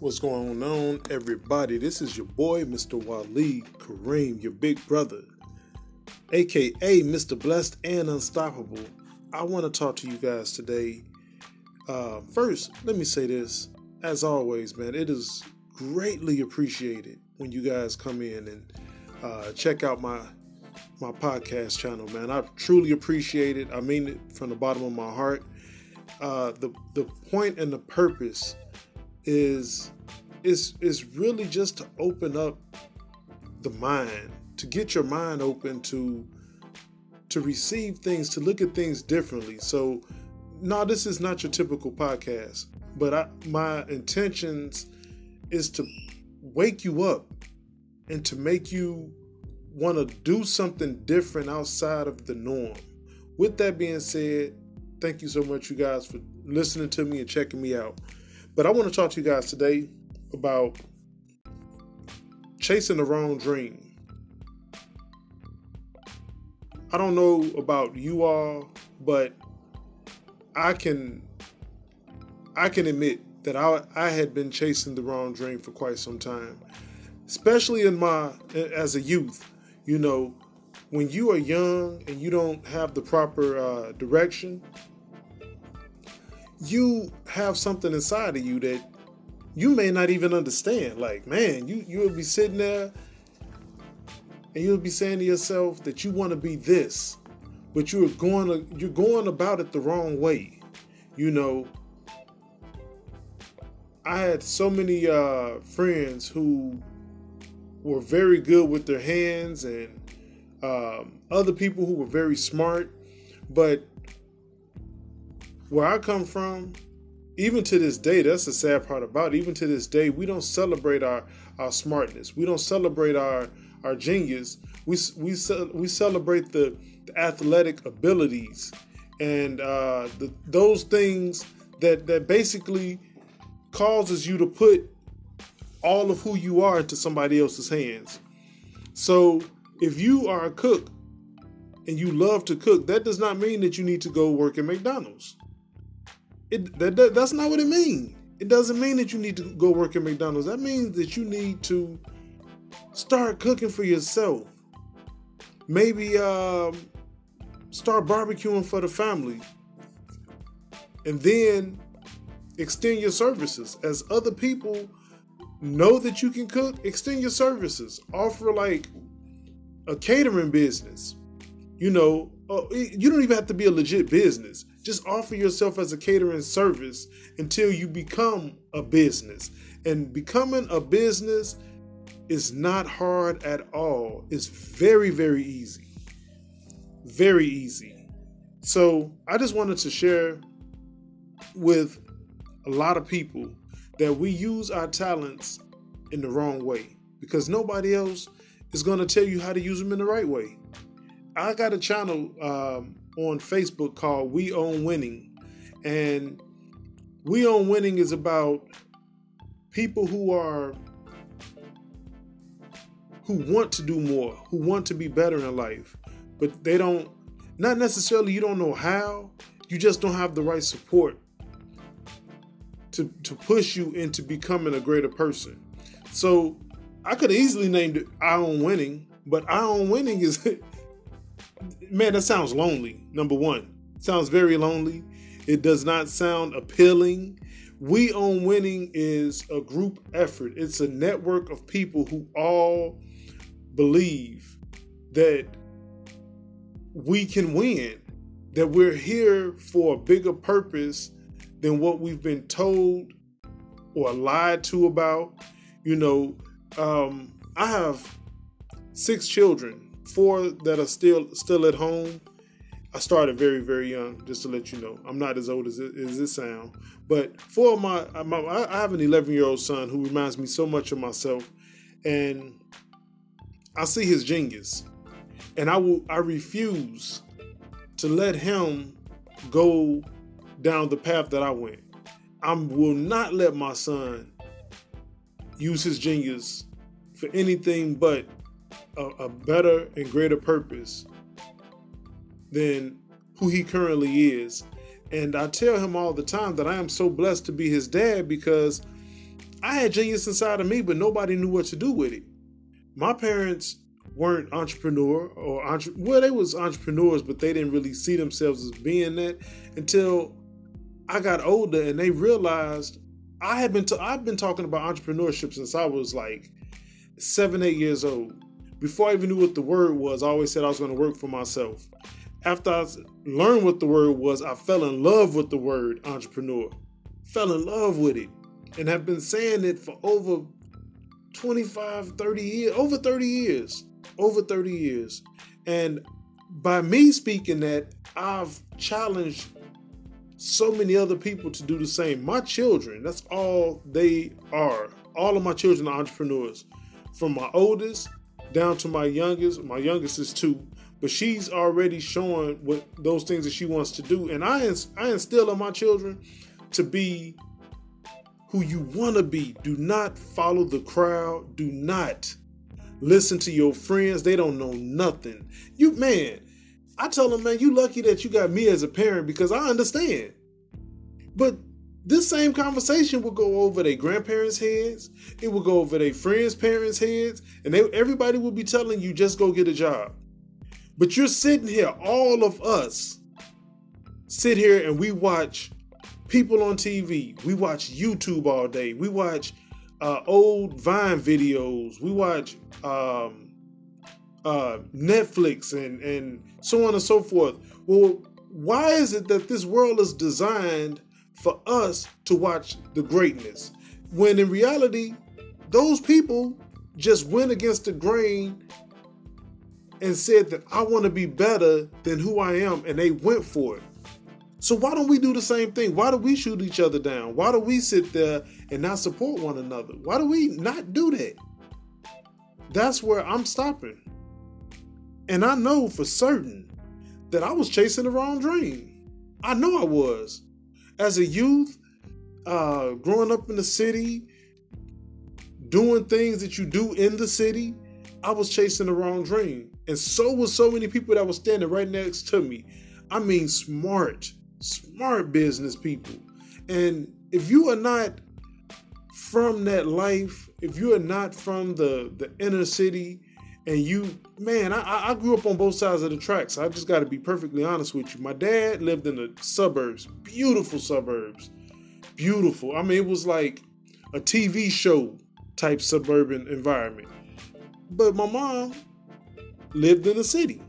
What's going on, everybody? This is your boy, Mr. Waleed Kareem, your big brother, aka Mr. Blessed and Unstoppable. I want to talk to you guys today. Uh, first, let me say this. As always, man, it is greatly appreciated when you guys come in and uh, check out my my podcast channel, man. I truly appreciate it. I mean it from the bottom of my heart. Uh, the the point and the purpose is is is really just to open up the mind, to get your mind open to to receive things, to look at things differently. So, no, this is not your typical podcast, but I, my intentions is to wake you up and to make you want to do something different outside of the norm. With that being said, thank you so much, you guys, for listening to me and checking me out. But I want to talk to you guys today about chasing the wrong dream. I don't know about you all, but I can I can admit that I I had been chasing the wrong dream for quite some time. Especially in my as a youth, you know, when you are young and you don't have the proper uh, direction, you have something inside of you that you may not even understand. Like, man, you you'll be sitting there and you'll be saying to yourself that you want to be this, but you're going to, you're going about it the wrong way. You know, I had so many uh, friends who were very good with their hands and um, other people who were very smart, but where I come from, even to this day, that's the sad part about it. Even to this day, we don't celebrate our, our smartness. We don't celebrate our our genius. We we we celebrate the, the athletic abilities and uh, the, those things that that basically causes you to put all of who you are into somebody else's hands. So if you are a cook and you love to cook, that does not mean that you need to go work at McDonald's. It that, that, that's not what it means. It doesn't mean that you need to go work at McDonald's. That means that you need to start cooking for yourself. Maybe um, start barbecuing for the family, and then extend your services as other people know that you can cook. Extend your services. Offer like a catering business. You know, uh, you don't even have to be a legit business. Just offer yourself as a catering service until you become a business. And becoming a business is not hard at all. It's very, very easy. Very easy. So I just wanted to share with a lot of people that we use our talents in the wrong way because nobody else is going to tell you how to use them in the right way. I got a channel um, on Facebook called We Own Winning. And We Own Winning is about people who are who want to do more, who want to be better in life, but they don't not necessarily you don't know how, you just don't have the right support to to push you into becoming a greater person. So I could easily named it I own winning, but I own winning is man, that sounds lonely. Number one, sounds very lonely. It does not sound appealing. We Own Winning is a group effort. It's a network of people who all believe that we can win, that we're here for a bigger purpose than what we've been told or lied to about. You know, um, I have six children four that are still still at home. I started very very young, just to let you know. I'm not as old as it, as it sound, but four of my, my I have an 11 year old son who reminds me so much of myself, and I see his genius, and I will I refuse to let him go down the path that I went. I will not let my son use his genius for anything but a, a better and greater purpose than who he currently is. And I tell him all the time that I am so blessed to be his dad because I had genius inside of me, but nobody knew what to do with it. My parents weren't entrepreneur or entre- well, they was entrepreneurs, but they didn't really see themselves as being that until I got older and they realized I had been t- I've been talking about entrepreneurship since I was like seven, eight years old. Before I even knew what the word was, I always said I was going to work for myself. After I learned what the word was, I fell in love with the word entrepreneur. Fell in love with it and have been saying it for over 25, 30 years, over 30 years, over 30 years. And by me speaking that, I've challenged so many other people to do the same. My children, that's all they are. All of my children are entrepreneurs. From my oldest down to my youngest. My youngest is two, but she's already showing what those things that she wants to do. And I, I instill in my children to be who you want to be. Do not follow the crowd. Do not listen to your friends. They don't know nothing. You, man, I tell them, man, you lucky that you got me as a parent because I understand. But this same conversation will go over their grandparents' heads. It will go over their friends' parents' heads, and they, everybody will be telling you just go get a job. But you're sitting here, all of us sit here and we watch people on TV. We watch YouTube all day. We watch uh, old Vine videos. We watch um, uh, Netflix and and so on and so forth. Well, why is it that this world is designed for us to watch the greatness when in reality, those people just went against the grain and said that I want to be better than who I am, and they went for it. So why don't we do the same thing? Why do we shoot each other down? Why do we sit there and not support one another? Why do we not do that? That's where I'm stopping. And I know for certain that I was chasing the wrong dream. I know I was. As a youth, uh, growing up in the city, doing things that you do in the city, I was chasing the wrong dream. And so was so many people that were standing right next to me. I mean, smart, smart business people. And if you are not from that life, if you are not from the the inner city, and you, man, I, I grew up on both sides of the tracks. I just got to be perfectly honest with you. My dad lived in the suburbs, beautiful suburbs, beautiful. I mean, it was like a TV show type suburban environment. But my mom lived in the city.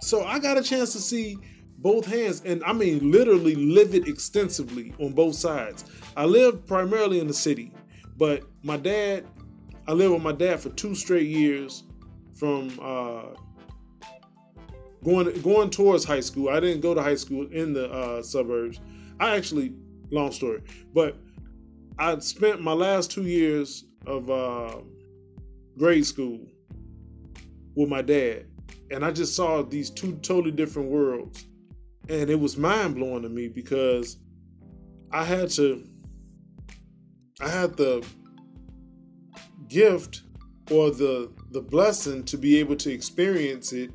So I got a chance to see both hands, and I mean literally live it extensively on both sides. I lived primarily in the city, but my dad, I lived with my dad for two straight years from uh, going going towards high school. I didn't go to high school in the uh, suburbs. I actually, long story, but I spent my last two years of uh, grade school with my dad, and I just saw these two totally different worlds and it was mind blowing to me because I had to I had the gift or the the blessing to be able to experience it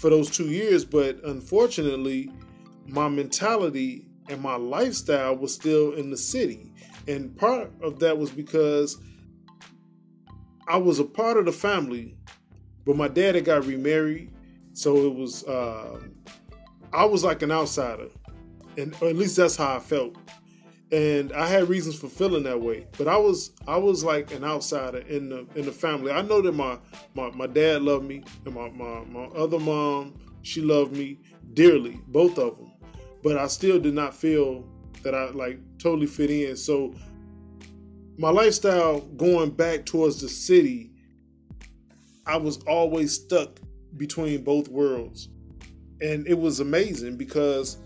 for those 2 years but unfortunately my mentality and my lifestyle was still in the city. And part of that was because I was a part of the family but my dad had got remarried. So it was, uh, I was like an outsider, and or at least that's how I felt. And I had reasons for feeling that way, but I was I was like an outsider in the in the family. I know that my my, my dad loved me, and my, my my other mom she loved me dearly, both of them. But I still did not feel that I like totally fit in. So my lifestyle going back towards the city, I was always stuck between both worlds. And it was amazing because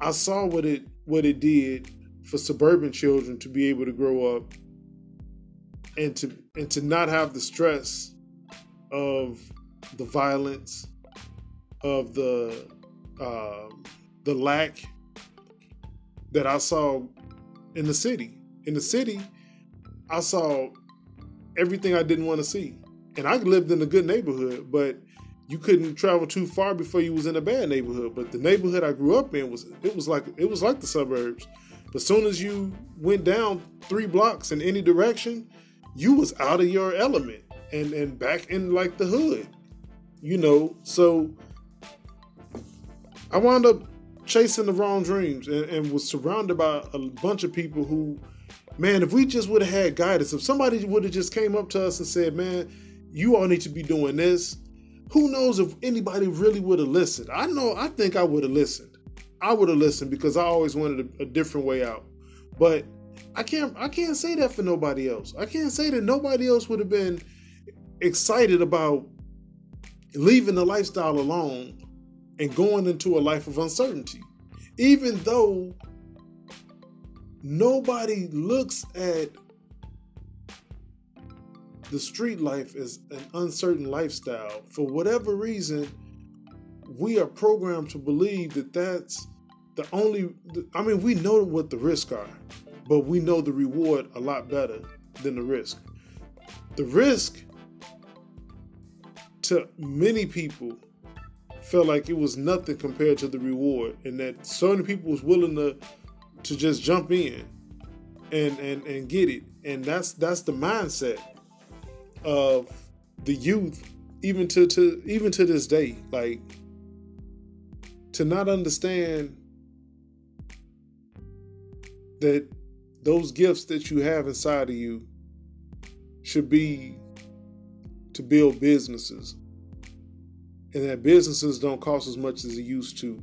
I saw what it what it did for suburban children to be able to grow up and to and to not have the stress of the violence of the uh, the lack that I saw in the city. In the city, I saw everything I didn't want to see and I lived in a good neighborhood, but you couldn't travel too far before you was in a bad neighborhood. But the neighborhood I grew up in was it was like it was like the suburbs. But soon as you went down three blocks in any direction, you was out of your element and and back in like the hood. You know, so I wound up chasing the wrong dreams and, and was surrounded by a bunch of people who, man, if we just would have had guidance, if somebody would have just came up to us and said, man, you all need to be doing this, who knows if anybody really would have listened? I know, I think I would have listened. I would have listened because I always wanted a, a different way out. But I can't, I can't say that for nobody else. I can't say that nobody else would have been excited about leaving the lifestyle alone and going into a life of uncertainty. Even though nobody looks at the street life is an uncertain lifestyle, for whatever reason, we are programmed to believe that that's the only. I mean, we know what the risks are, but we know the reward a lot better than the risk. The risk to many people felt like it was nothing compared to the reward, and that certain people was willing to to just jump in and and and get it, and that's that's the mindset of the youth, even to to even to this day, like to not understand that those gifts that you have inside of you should be to build businesses and that businesses don't cost as much as it used to.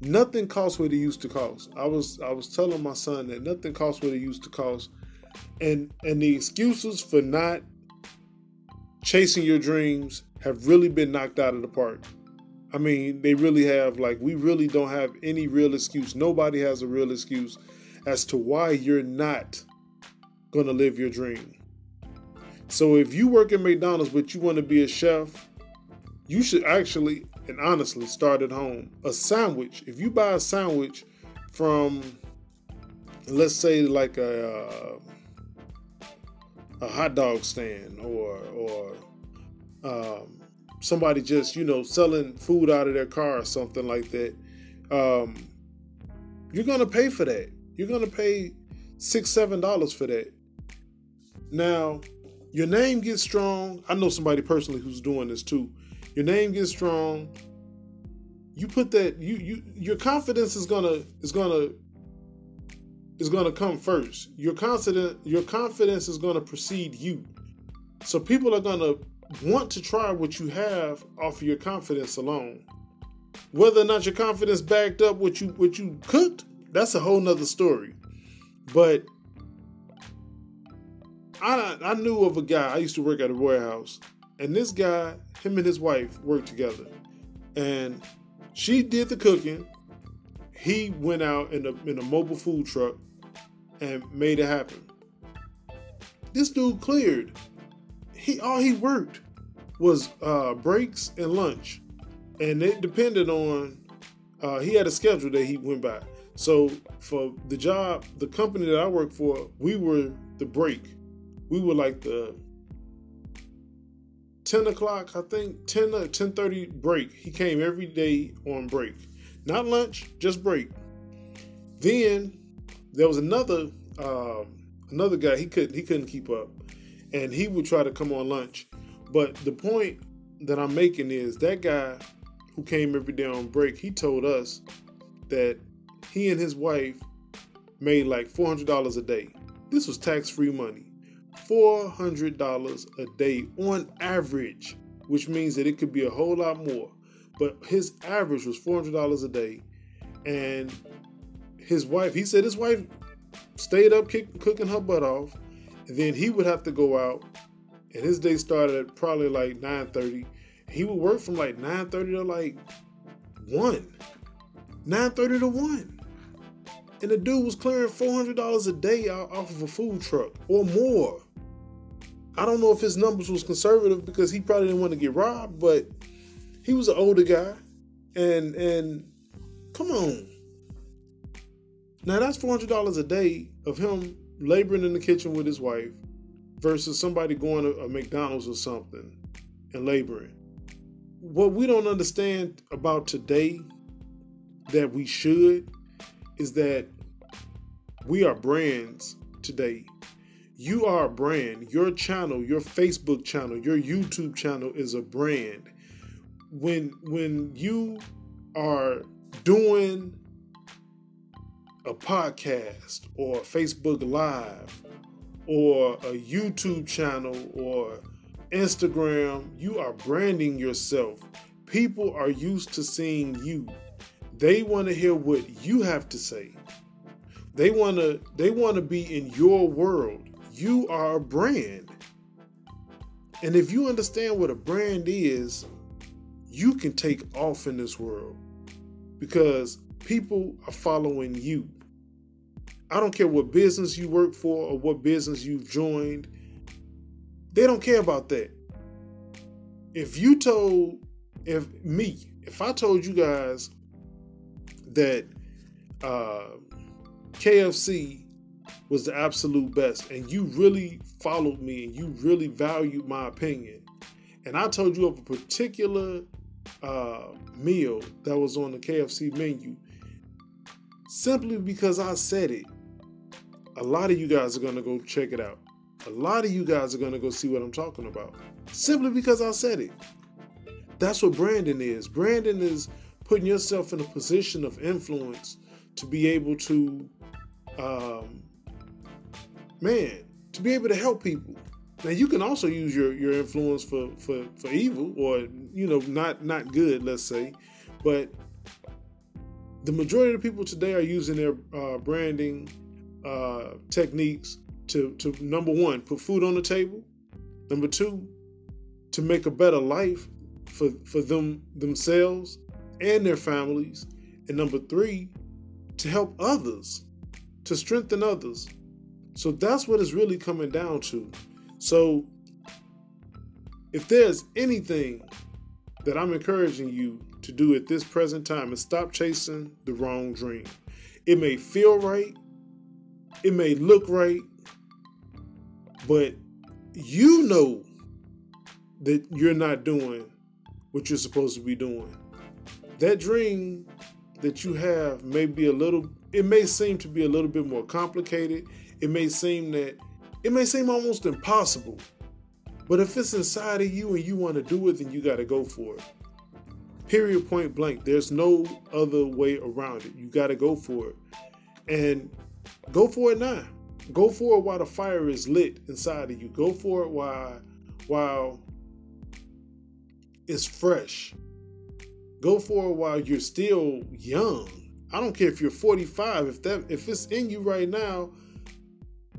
Nothing costs what it used to cost. I was I was telling my son that nothing costs what it used to cost. And and the excuses for not chasing your dreams have really been knocked out of the park. I mean, they really have like we really don't have any real excuse. Nobody has a real excuse as to why you're not going to live your dream. So if you work at McDonald's but you want to be a chef you should actually and honestly start at home. A sandwich, if you buy a sandwich from, let's say, like a uh, a hot dog stand or or um, somebody just you know selling food out of their car or something like that, um, you're gonna pay for that. You're gonna pay six seven dollars for that. Now, your name gets strong. I know somebody personally who's doing this too your name gets strong. You put that you you your confidence is gonna is gonna is gonna come first. Your confident your confidence is gonna precede you. So people are gonna want to try what you have off of your confidence alone. Whether or not your confidence backed up what you what you cooked, that's a whole nother story. But I I knew of a guy. I used to work at a warehouse, and this guy, him and his wife worked together. And she did the cooking. He went out in a in a mobile food truck and made it happen. This dude cleared. He all he worked was uh, breaks and lunch, and it depended on. Uh, he had a schedule that he went by. So for the job, the company that I worked for, we were the break. We were like the 10 o'clock, I think 10 or 10:30 break. He came every day on break. Not lunch, just break. Then there was another um, another guy, he couldn't he couldn't keep up. And he would try to come on lunch. But the point that I'm making is that guy who came every day on break, he told us that he and his wife made like $400 a day. This was tax-free money. $400 a day on average, which means that it could be a whole lot more. But his average was $400 a day. And his wife, he said his wife stayed up kick, cooking her butt off. And then he would have to go out. And his day started at probably like 9.30. He would work from like 9.30 to like 1. 9.30 to 1 and the dude was clearing $400 a day off of a food truck or more. I don't know if his numbers was conservative because he probably didn't want to get robbed, but he was an older guy, and and come on, now that's four hundred dollars a day of him laboring in the kitchen with his wife, versus somebody going to a McDonald's or something and laboring. What we don't understand about today that we should is that We are brands today. You are a brand. Your channel, your Facebook channel, your YouTube channel is a brand. When when you are doing a podcast or Facebook Live or a YouTube channel or Instagram, you are branding yourself. People are used to seeing you. They want to hear what you have to say. They want to they want to be in your world. You are a brand. And if you understand what a brand is, you can take off in this world because people are following you. I don't care what business you work for or what business you've joined. They don't care about that. If you told if me, if I told you guys that uh, KFC was the absolute best and you really followed me and you really valued my opinion, and I told you of a particular uh, meal that was on the KFC menu simply because I said it. A lot of you guys are going to go check it out. A lot of you guys are going to go see what I'm talking about simply because I said it. That's what branding is. Branding is putting yourself in a position of influence to be able to, um, man, to be able to help people. Now you can also use your your influence for for for evil or you know not not good, let's say, but the majority of the people today are using their uh, branding uh, techniques to to number one put food on the table, number two to make a better life for for them themselves and their families, and number three to help others, to strengthen others. So that's what it's really coming down to. So, if there's anything that I'm encouraging you to do at this present time, is stop chasing the wrong dream. It may feel right, it may look right, but you know that you're not doing what you're supposed to be doing. That dream that you have may be a little, it may seem to be a little bit more complicated. It may seem that it may seem almost impossible, but if it's inside of you and you want to do it, then you got to go for it. Period, point blank. There's no other way around it. You got to go for it. And go for it now. Go for it while the fire is lit inside of you. Go for it while while it's fresh. Go for it while you're still young. I don't care if you're 45. If that if it's in you right now,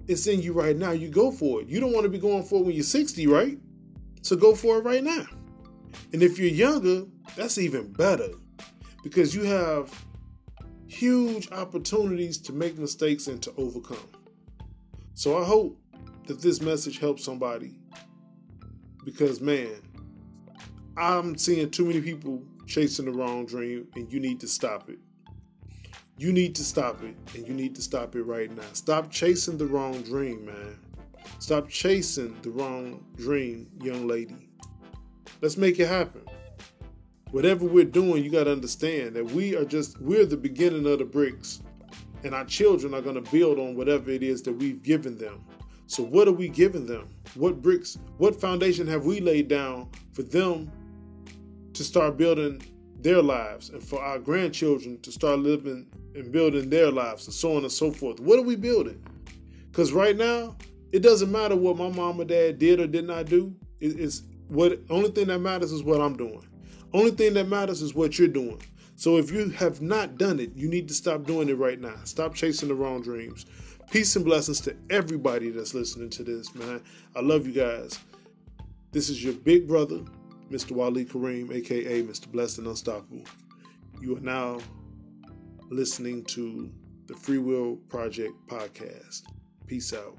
it's in you right now. You go for it. You don't want to be going for it when you're 60, right? So go for it right now. And if you're younger, that's even better because you have huge opportunities to make mistakes and to overcome. So I hope that this message helps somebody because, man, I'm seeing too many people chasing the wrong dream and you need to stop it. You need to stop it, and you need to stop it right now. Stop chasing the wrong dream, man. Stop chasing the wrong dream, young lady. Let's make it happen. Whatever we're doing, you got to understand that we are just, we're the beginning of the bricks, and our children are going to build on whatever it is that we've given them. So, what are we giving them? What bricks, what foundation have we laid down for them to start building their lives and for our grandchildren to start living and building their lives and so on and so forth. What are we building? Because right now, it doesn't matter what my mom or dad did or did not do. It's what only thing that matters is what I'm doing. Only thing that matters is what you're doing. So if you have not done it, you need to stop doing it right now. Stop chasing the wrong dreams. Peace and blessings to everybody that's listening to this, man. I love you guys. This is your big brother, Mr. Wali Kareem, aka Mr. Blessed and Unstoppable. You are now listening to the Free Will Project podcast. Peace out.